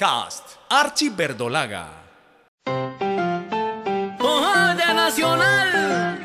Podcast Archie Verdolaga. de Nacional,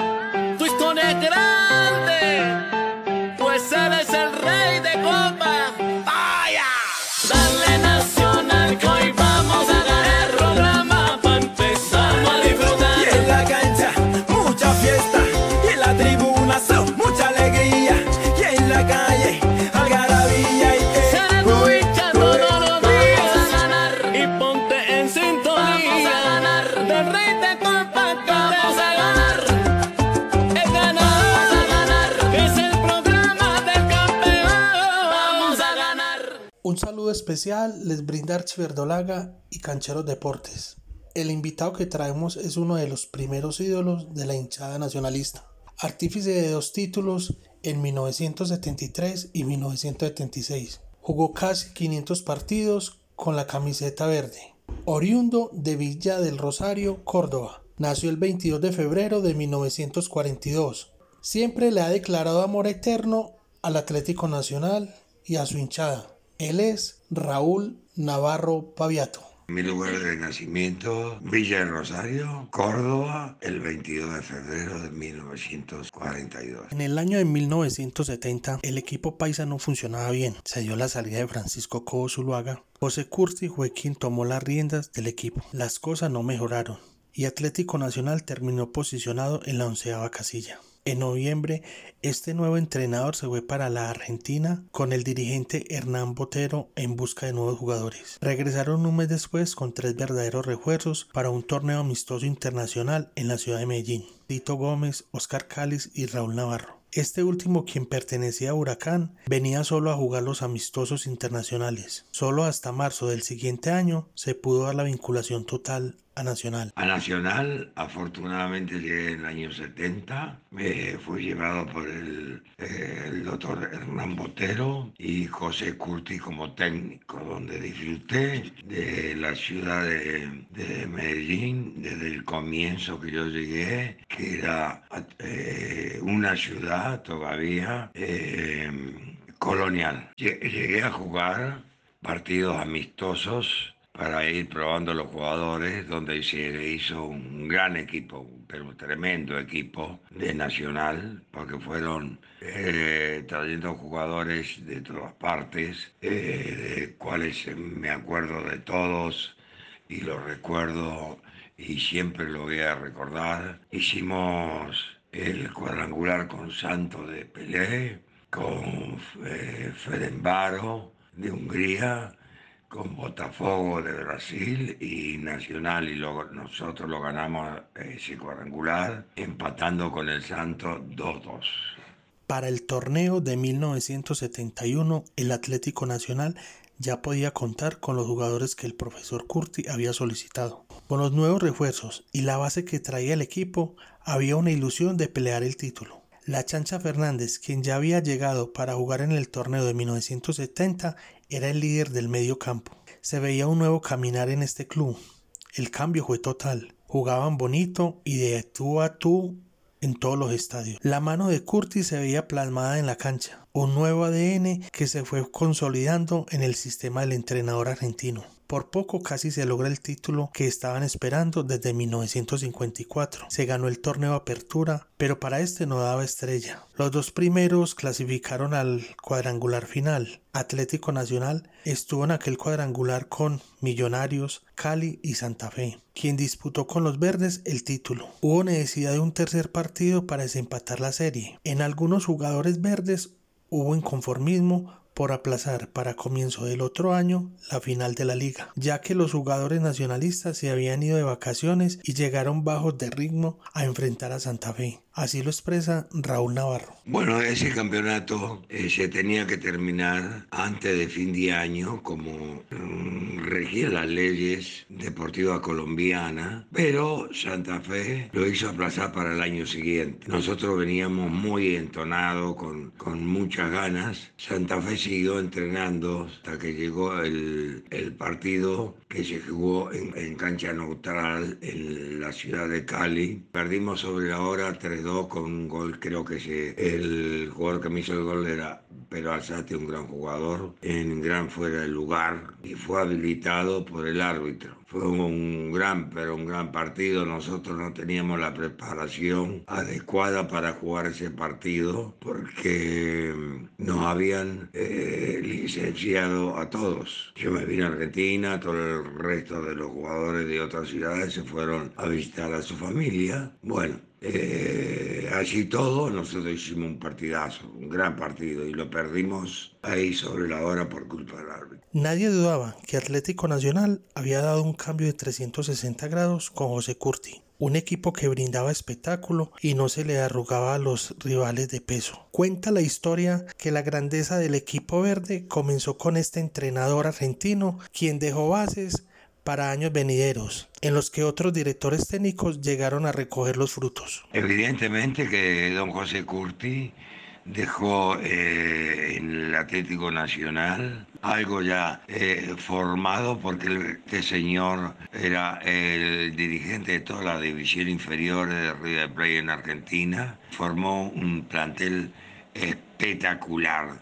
Un saludo especial les brinda Archie Verdolaga y Cancheros Deportes. El invitado que traemos es uno de los primeros ídolos de la hinchada nacionalista. Artífice de dos títulos en 1973 y 1976. Jugó casi 500 partidos con la camiseta verde. Oriundo de Villa del Rosario, Córdoba. Nació el 22 de febrero de 1942. Siempre le ha declarado amor eterno al Atlético Nacional y a su hinchada. Él es Raúl Navarro Paviato. Mi lugar de nacimiento, Villa del Rosario, Córdoba, el 22 de febrero de 1942. En el año de 1970, el equipo paisa no funcionaba bien. Se dio la salida de Francisco Cobo Zuluaga. José Curti fue quien tomó las riendas del equipo. Las cosas no mejoraron y Atlético Nacional terminó posicionado en la onceava casilla. En noviembre, este nuevo entrenador se fue para la Argentina con el dirigente Hernán Botero en busca de nuevos jugadores. Regresaron un mes después con tres verdaderos refuerzos para un torneo amistoso internacional en la ciudad de Medellín. Tito Gómez, Oscar Cáliz y Raúl Navarro. Este último, quien pertenecía a Huracán, venía solo a jugar los amistosos internacionales. Solo hasta marzo del siguiente año se pudo dar la vinculación total a Nacional. A Nacional, afortunadamente llegué en el año 70, me fui llevado por el, eh, el doctor Hernán Botero y José Curti como técnico, donde disfruté de la ciudad de, de Medellín desde el comienzo que yo llegué, que era eh, una ciudad todavía eh, colonial. Lle- Llegué a jugar partidos amistosos para ir probando los jugadores, donde se hizo un gran equipo, pero un tremendo equipo de Nacional, porque fueron eh, trayendo jugadores de todas partes, eh, de cuales me acuerdo de todos y los recuerdo y siempre lo voy a recordar. Hicimos el cuadrangular con Santo de Pelé, con eh, Ferenbaro de Hungría, con Botafogo de Brasil y Nacional y luego nosotros lo ganamos eh, ese cuadrangular empatando con el Santo 2-2. Para el torneo de 1971, el Atlético Nacional ya podía contar con los jugadores que el profesor Curti había solicitado. Con los nuevos refuerzos y la base que traía el equipo, había una ilusión de pelear el título. La Chancha Fernández, quien ya había llegado para jugar en el torneo de 1970, era el líder del medio campo. Se veía un nuevo caminar en este club. El cambio fue total. Jugaban bonito y de tú a tú en todos los estadios. La mano de Curtis se veía plasmada en la cancha, un nuevo ADN que se fue consolidando en el sistema del entrenador argentino. Por poco casi se logra el título que estaban esperando desde 1954. Se ganó el torneo Apertura, pero para este no daba estrella. Los dos primeros clasificaron al cuadrangular final. Atlético Nacional estuvo en aquel cuadrangular con Millonarios, Cali y Santa Fe, quien disputó con los verdes el título. Hubo necesidad de un tercer partido para desempatar la serie. En algunos jugadores verdes hubo inconformismo por aplazar para comienzo del otro año la final de la liga, ya que los jugadores nacionalistas se habían ido de vacaciones y llegaron bajos de ritmo a enfrentar a Santa Fe. Así lo expresa Raúl Navarro. Bueno, ese campeonato eh, se tenía que terminar antes de fin de año, como mm, regían las leyes deportivas colombianas, pero Santa Fe lo hizo aplazar para el año siguiente. Nosotros veníamos muy entonados, con, con muchas ganas. Santa Fe siguió entrenando hasta que llegó el, el partido que se jugó en, cancha neutral en la ciudad de Cali. Perdimos sobre la hora 3-2 con un gol, creo que se, el jugador que me hizo el gol era pero Alzate un gran jugador, en gran fuera de lugar y fue habilitado por el árbitro. Fue un gran, pero un gran partido. Nosotros no teníamos la preparación adecuada para jugar ese partido porque nos habían eh, licenciado a todos. Yo me vine a Argentina, todo el resto de los jugadores de otras ciudades se fueron a visitar a su familia. Bueno, eh, allí todo, nosotros hicimos un partidazo, un gran partido, y lo perdimos ahí sobre la hora por culpa del árbitro. Nadie dudaba que Atlético Nacional había dado un cambio de 360 grados con José Curti, un equipo que brindaba espectáculo y no se le arrugaba a los rivales de peso. Cuenta la historia que la grandeza del equipo verde comenzó con este entrenador argentino, quien dejó bases para años venideros, en los que otros directores técnicos llegaron a recoger los frutos. Evidentemente que don José Curti dejó eh, en el Atlético Nacional algo ya eh, formado porque este señor era el dirigente de toda la división inferior de River Plate en Argentina. Formó un plantel espectacular,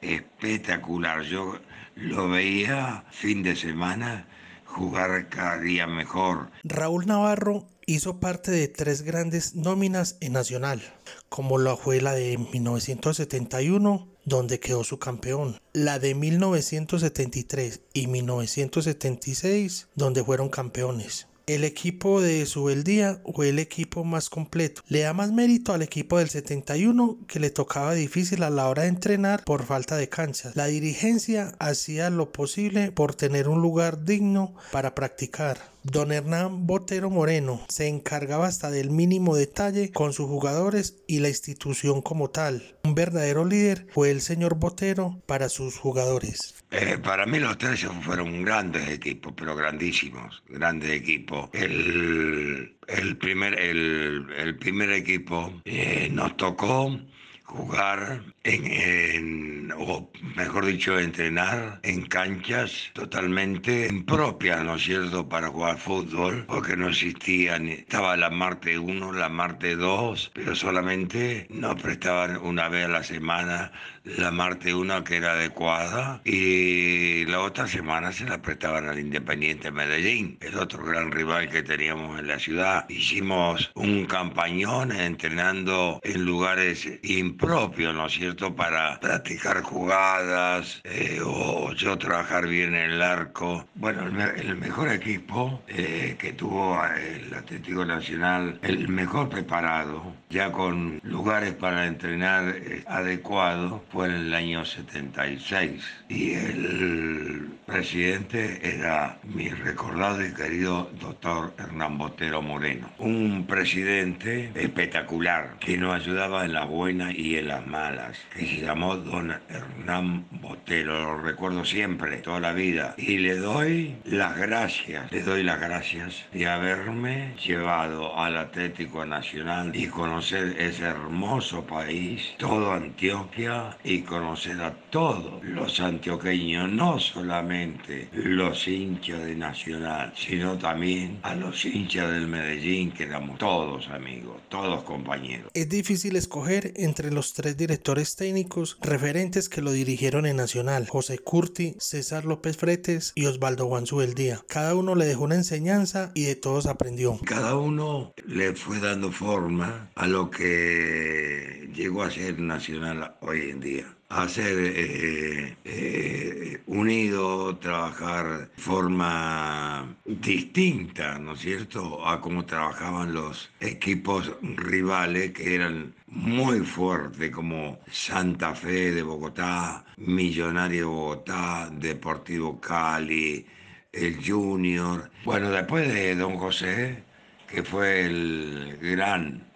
espectacular. Yo lo veía fin de semana jugar cada día mejor. Raúl Navarro hizo parte de tres grandes nóminas en Nacional, como la fue la de 1971, donde quedó su campeón, la de 1973 y 1976, donde fueron campeones. El equipo de Subeldía fue el equipo más completo. Le da más mérito al equipo del 71 que le tocaba difícil a la hora de entrenar por falta de canchas. La dirigencia hacía lo posible por tener un lugar digno para practicar. Don Hernán Botero Moreno se encargaba hasta del mínimo detalle con sus jugadores y la institución como tal. Un verdadero líder fue el señor Botero para sus jugadores. Eh, para mí los tres fueron grandes equipos, pero grandísimos, grandes equipos. El, el primer, el, primer equipo eh, nos tocó jugar en, en, o mejor dicho, entrenar en canchas totalmente impropias, ¿no es cierto?, para jugar fútbol, porque no existía, ni, estaba la Marte 1, la Marte 2, pero solamente nos prestaban una vez a la semana la Marte 1 que era adecuada y la otra semana se la prestaban al Independiente Medellín, el otro gran rival que teníamos en la ciudad. Hicimos un campañón entrenando en lugares impropios, ¿no es cierto?, para practicar jugadas eh, o yo trabajar bien en el arco. Bueno, el, el mejor equipo eh, que tuvo el Atlético Nacional, el mejor preparado, ya con lugares para entrenar eh, adecuados, fue en el año 76 y el presidente era mi recordado y querido doctor Hernán Botero Moreno. Un presidente espectacular que nos ayudaba en las buenas y en las malas, que se llamó don Hernán Botero, lo recuerdo siempre, toda la vida. Y le doy las gracias, le doy las gracias de haberme llevado al Atlético Nacional y conocer ese hermoso país, todo Antioquia y conocer a todos los antioqueños, no solamente los hinchas de Nacional, sino también a los hinchas del Medellín, que éramos todos amigos, todos compañeros. Es difícil escoger entre los tres directores técnicos referentes que lo dirigieron en Nacional, José Curti, César López Fretes y Osvaldo Juan Subeldía. Cada uno le dejó una enseñanza y de todos aprendió. Cada uno le fue dando forma a lo que llegó a ser Nacional hoy en día a ser eh, eh, unido, trabajar de forma distinta, ¿no es cierto?, a cómo trabajaban los equipos rivales que eran muy fuertes, como Santa Fe de Bogotá, Millonario de Bogotá, Deportivo Cali, el Junior. Bueno, después de Don José, que fue el gran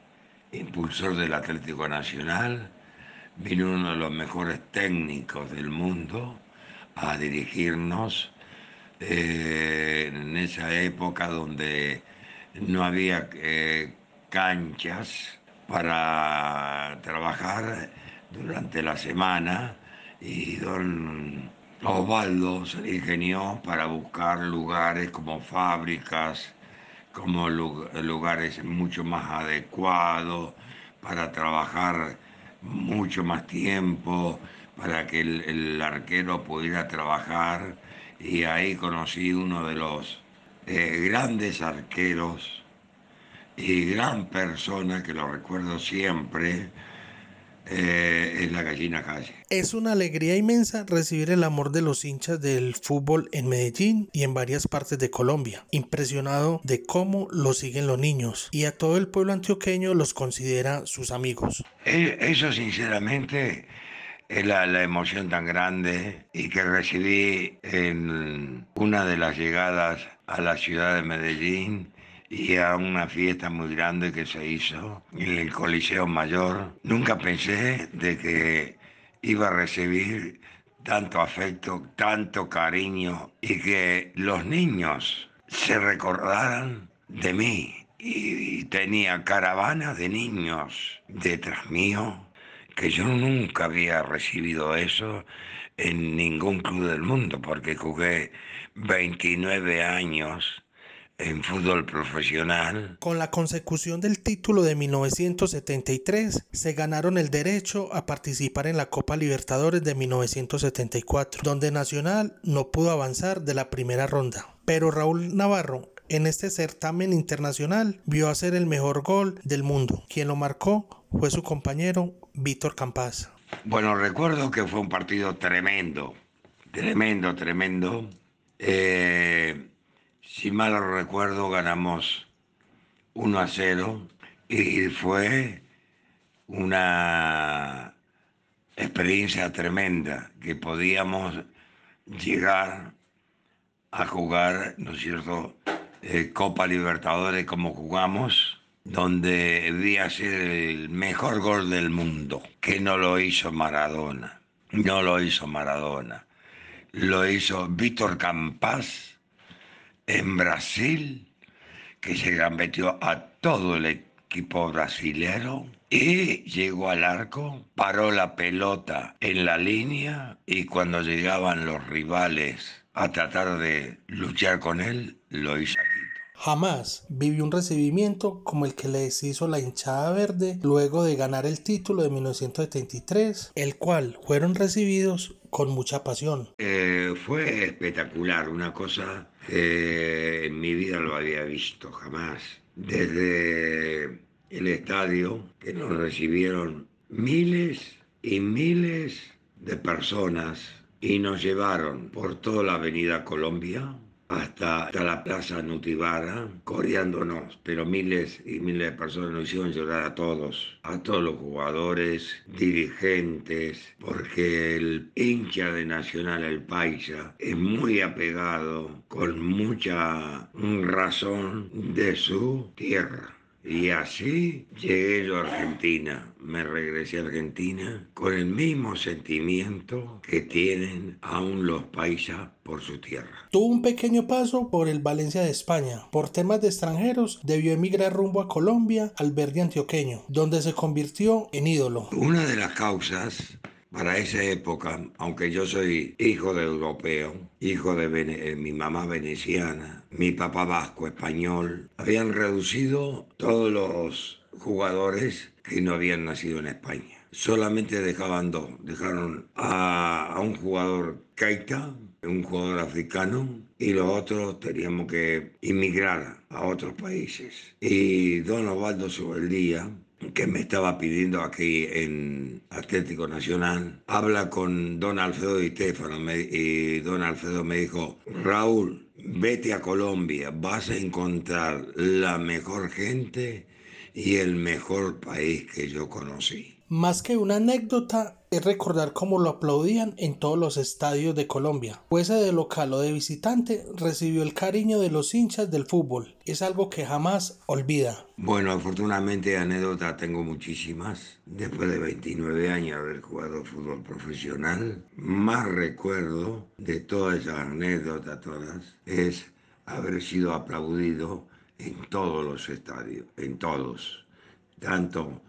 impulsor del Atlético Nacional, vino uno de los mejores técnicos del mundo a dirigirnos eh, en esa época donde no había eh, canchas para trabajar durante la semana y don Osvaldo se ingenió para buscar lugares como fábricas, como lugares mucho más adecuados para trabajar mucho más tiempo, para que el, arquero pudiera trabajar. Y ahí conocí uno de los eh, grandes arqueros y gran persona que lo recuerdo siempre, eh, es la gallina calle. Es una alegría inmensa recibir el amor de los hinchas del fútbol en Medellín y en varias partes de Colombia. Impresionado de cómo lo siguen los niños y a todo el pueblo antioqueño los considera sus amigos. Eh, Eso sinceramente es la, la emoción tan grande y que recibí en una de las llegadas a la ciudad de Medellín y a una fiesta muy grande que se hizo en el Coliseo Mayor. Nunca pensé de que iba a recibir tanto afecto, tanto cariño y que los niños se recordaran de mí. Y, tenía caravanas de niños detrás mío que yo nunca había recibido eso en ningún club del mundo porque jugué 29 años en fútbol profesional. Con la consecución del título de 1973, se ganaron el derecho a participar en la Copa Libertadores de 1974, donde Nacional no pudo avanzar de la primera ronda. Pero Raúl Navarro, en este certamen internacional, vio hacer el mejor gol del mundo. Quien lo marcó fue su compañero Víctor Campas. Bueno, recuerdo que fue un partido tremendo, tremendo, tremendo. Eh, si mal recuerdo, ganamos 1 a 0 y fue una experiencia tremenda que podíamos llegar a jugar, ¿no es cierto?, eh, Copa Libertadores como jugamos, donde debía ser el mejor gol del mundo, que no lo hizo Maradona, no lo hizo Maradona, lo hizo Víctor Campas en Brasil, que se metió a todo el equipo brasilero y llegó al arco, paró la pelota en la línea y cuando llegaban los rivales a tratar de luchar con él, lo hizo. Jamás vivió un recibimiento como el que les hizo la hinchada verde luego de ganar el título de 1973, el cual fueron recibidos con mucha pasión. Eh, fue espectacular, una cosa que en mi vida lo había visto jamás. Desde el estadio, que nos recibieron miles y miles de personas y nos llevaron por toda la avenida Colombia hasta, la plaza Nutibara, coreándonos, pero miles y miles de personas nos hicieron llorar a todos, a todos los jugadores, dirigentes, porque el hincha de Nacional, el Paisa, es muy apegado, con mucha razón, de su tierra. Y así llegué yo a Argentina, me regresé a Argentina con el mismo sentimiento que tienen aún los paisas por su tierra. Tuvo un pequeño paso por el Valencia de España. Por temas de extranjeros debió emigrar rumbo a Colombia al verde antioqueño, donde se convirtió en ídolo. Una de las causas para esa época, aunque yo soy hijo de europeo, hijo de eh, mi mamá veneciana, mi papá vasco español, habían reducido todos los jugadores que no habían nacido en España. Solamente dejaban dos. Dejaron a, a un jugador Keita, un jugador africano, y los otros teníamos que inmigrar a otros países. Y don Osvaldo Sobeldía, que me estaba pidiendo aquí en Atlético Nacional, habla con don Alfredo Di Stefano y don Alfredo me dijo, Raúl, vete a Colombia, vas a encontrar la mejor gente y el mejor país que yo conocí. Más que una anécdota, es recordar cómo lo aplaudían en todos los estadios de Colombia. Fuese de local o de visitante, recibió el cariño de los hinchas del fútbol. Es algo que jamás olvida. Bueno, afortunadamente anécdotas tengo muchísimas. Después de 29 años de haber jugado fútbol profesional, más recuerdo de todas esas anécdotas, todas, es haber sido aplaudido en todos los estadios, en todos, tanto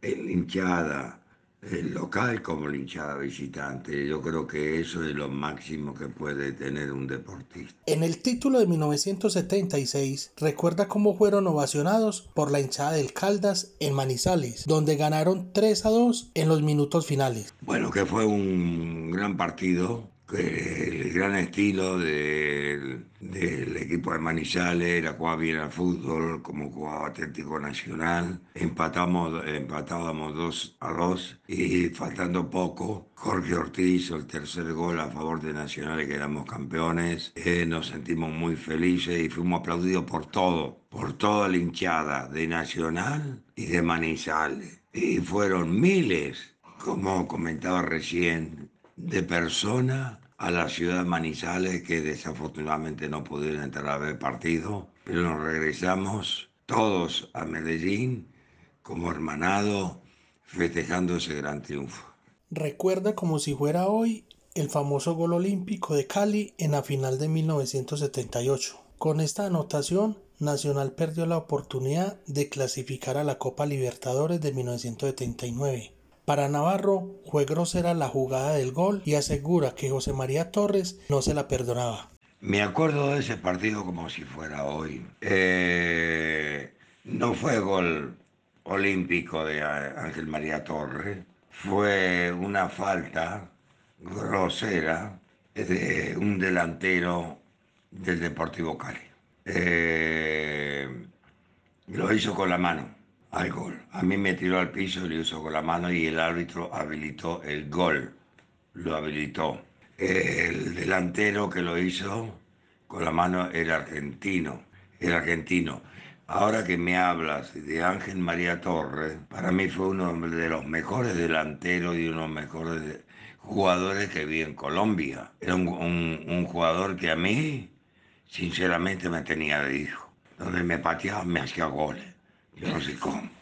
en hinchada el local como la hinchada visitante. Yo creo que eso es lo máximo que puede tener un deportista. En el título de 1976 recuerda cómo fueron ovacionados por la hinchada del Caldas en Manizales, donde ganaron 3 a 2 en los minutos finales. Bueno, que fue un gran partido el gran estilo del, del, equipo de Manizales era jugar bien al fútbol, como jugaba Atlético Nacional. Empatamos, empatábamos 2 a 2 y faltando poco, Jorge Ortiz hizo el tercer gol a favor de Nacional, que éramos campeones. Eh, nos sentimos muy felices y fuimos aplaudidos por todo, por toda la hinchada de Nacional y de Manizales. Y fueron miles, como comentaba recién, de personas a la ciudad de Manizales que desafortunadamente no pudieron entrar a ver partido, pero nos regresamos todos a Medellín como hermanado festejando ese gran triunfo. Recuerda como si fuera hoy el famoso gol olímpico de Cali en la final de 1978. Con esta anotación, Nacional perdió la oportunidad de clasificar a la Copa Libertadores de 1979. Para Navarro fue grosera la jugada del gol y asegura que José María Torres no se la perdonaba. Me acuerdo de ese partido como si fuera hoy. Eh, no fue gol olímpico de Ángel María Torres, fue una falta grosera de un delantero del Deportivo Cali. Eh, lo hizo con la mano al gol. A mí me tiró al piso lo hizo con la mano y el árbitro habilitó el gol. Lo habilitó. El delantero que lo hizo con la mano era argentino. Era argentino. Ahora que me hablas de Ángel María Torres, para mí fue uno de los mejores delanteros y uno de los mejores jugadores que vi en Colombia. Era un, un jugador que a mí, sinceramente, me tenía de hijo. Donde me pateaba, me hacía goles.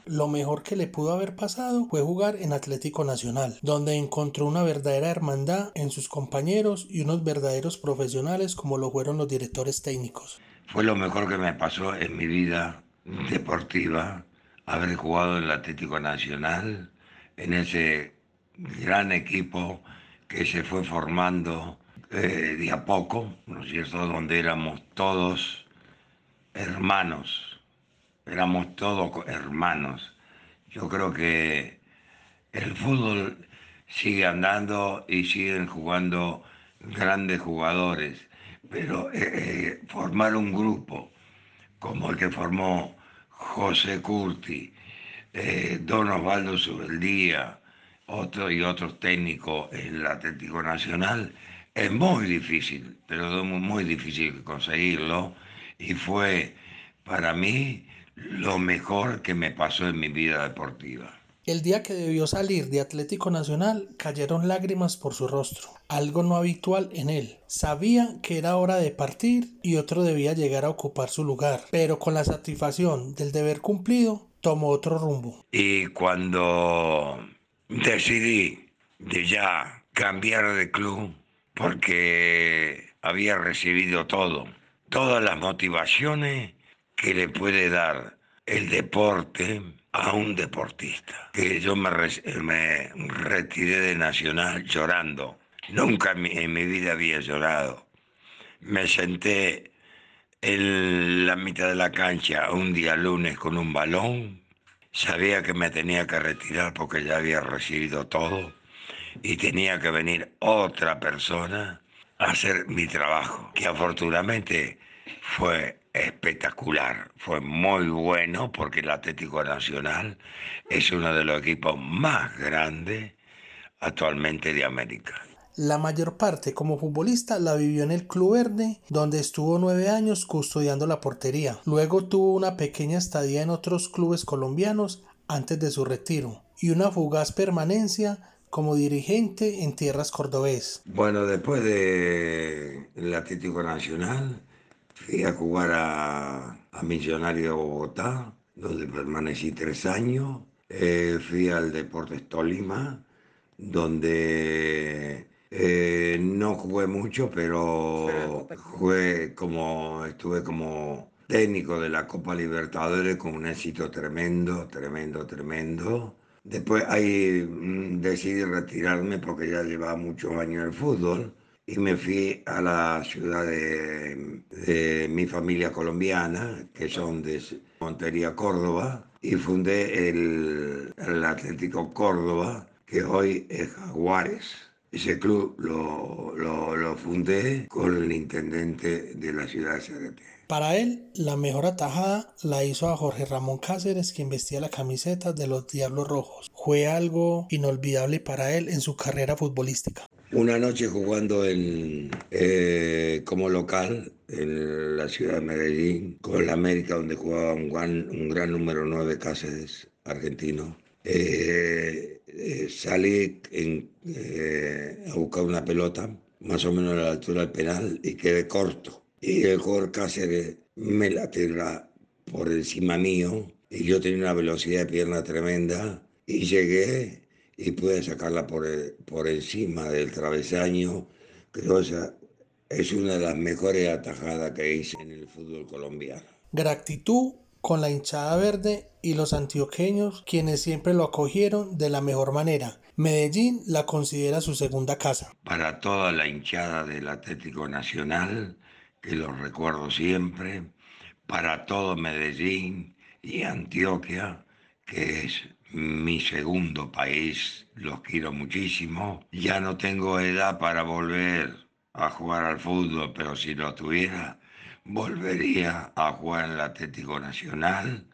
Lo mejor que le pudo haber pasado fue jugar en Atlético Nacional, donde encontró una verdadera hermandad en sus compañeros y unos verdaderos profesionales como lo fueron los directores técnicos. Fue lo mejor que me pasó en mi vida deportiva, haber jugado en el Atlético Nacional, en ese gran equipo que se fue formando eh, de a poco, ¿no es cierto?, donde éramos todos hermanos éramos todos hermanos. Yo creo que el fútbol sigue andando y siguen jugando grandes jugadores, pero eh, eh, formar un grupo como el que formó José Curti, eh, Don Osvaldo Subeldía, otro y otros técnicos en el Atlético Nacional, es muy difícil, pero muy difícil conseguirlo y fue para mí lo mejor que me pasó en mi vida deportiva. El día que debió salir de Atlético Nacional cayeron lágrimas por su rostro, algo no habitual en él. Sabía que era hora de partir y otro debía llegar a ocupar su lugar, pero con la satisfacción del deber cumplido, tomó otro rumbo. Y cuando decidí de ya cambiar de club, porque había recibido todo, todas las motivaciones que le puede dar el deporte a un deportista. Que yo me, retiré de Nacional llorando. Nunca en mi, vida había llorado. Me senté en la mitad de la cancha un día lunes con un balón. Sabía que me tenía que retirar porque ya había recibido todo y tenía que venir otra persona a hacer mi trabajo, que afortunadamente fue espectacular, fue muy bueno porque el Atlético Nacional es uno de los equipos más grandes actualmente de América. La mayor parte como futbolista la vivió en el Club Verde, donde estuvo nueve años custodiando la portería. Luego tuvo una pequeña estadía en otros clubes colombianos antes de su retiro y una fugaz permanencia como dirigente en tierras cordobés. Bueno, después del Atlético Nacional, Fui a jugar a, a Millonario de Bogotá, donde permanecí tres años. Eh, fui al Deportes Tolima, donde eh, no jugué mucho, pero jugué como, estuve como técnico de la Copa Libertadores con un éxito tremendo, tremendo, tremendo. Después ahí mm, decidí retirarme porque ya llevaba muchos años en el fútbol y me fui a la ciudad de, de mi familia colombiana, que son de Montería, Córdoba, y fundé el, el Atlético Córdoba, que hoy es Jaguares. Ese club lo, lo, lo fundé con el intendente de la ciudad de CDT. Para él, la mejor atajada la hizo a Jorge Ramón Cáceres, quien vestía la camiseta de los Diablos Rojos. Fue algo inolvidable para él en su carrera futbolística. Una noche jugando en, eh, como local en la ciudad de Medellín, con la América, donde jugaba un gran, número 9 Cáceres, argentino. Eh, eh, salí eh, a buscar una pelota, más o menos a la altura del penal, y quedé corto. Y el jugador Cáceres me la tira por encima mío, y yo tenía una velocidad de pierna tremenda, y llegué y pude sacarla por, el- por encima del travesaño. Creo que esa es una de las mejores atajadas que hice en el fútbol colombiano. Gratitud con la hinchada verde y los antioqueños, quienes siempre lo acogieron de la mejor manera. Medellín la considera su segunda casa. Para toda la hinchada del Atlético Nacional, que los recuerdo siempre, para todo Medellín y Antioquia, que es mi segundo país, los quiero muchísimo. Ya no tengo edad para volver a jugar al fútbol, pero si lo tuviera, volvería a jugar en el Atlético Nacional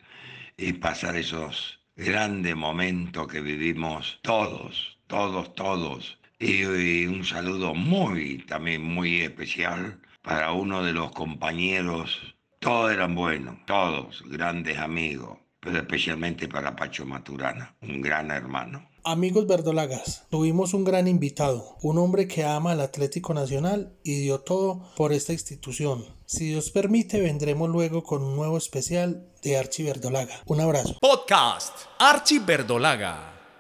y pasar esos grandes momentos que vivimos todos, todos, todos. Y, y un saludo muy, también muy especial para uno de los compañeros. Todos eran buenos, todos grandes amigos, pero especialmente para Pacho Maturana, un gran hermano. Amigos verdolagas, tuvimos un gran invitado, un hombre que ama al Atlético Nacional y dio todo por esta institución. Si Dios permite, vendremos luego con un nuevo especial de Archie Verdolaga. Un abrazo. Podcast Archie Verdolaga.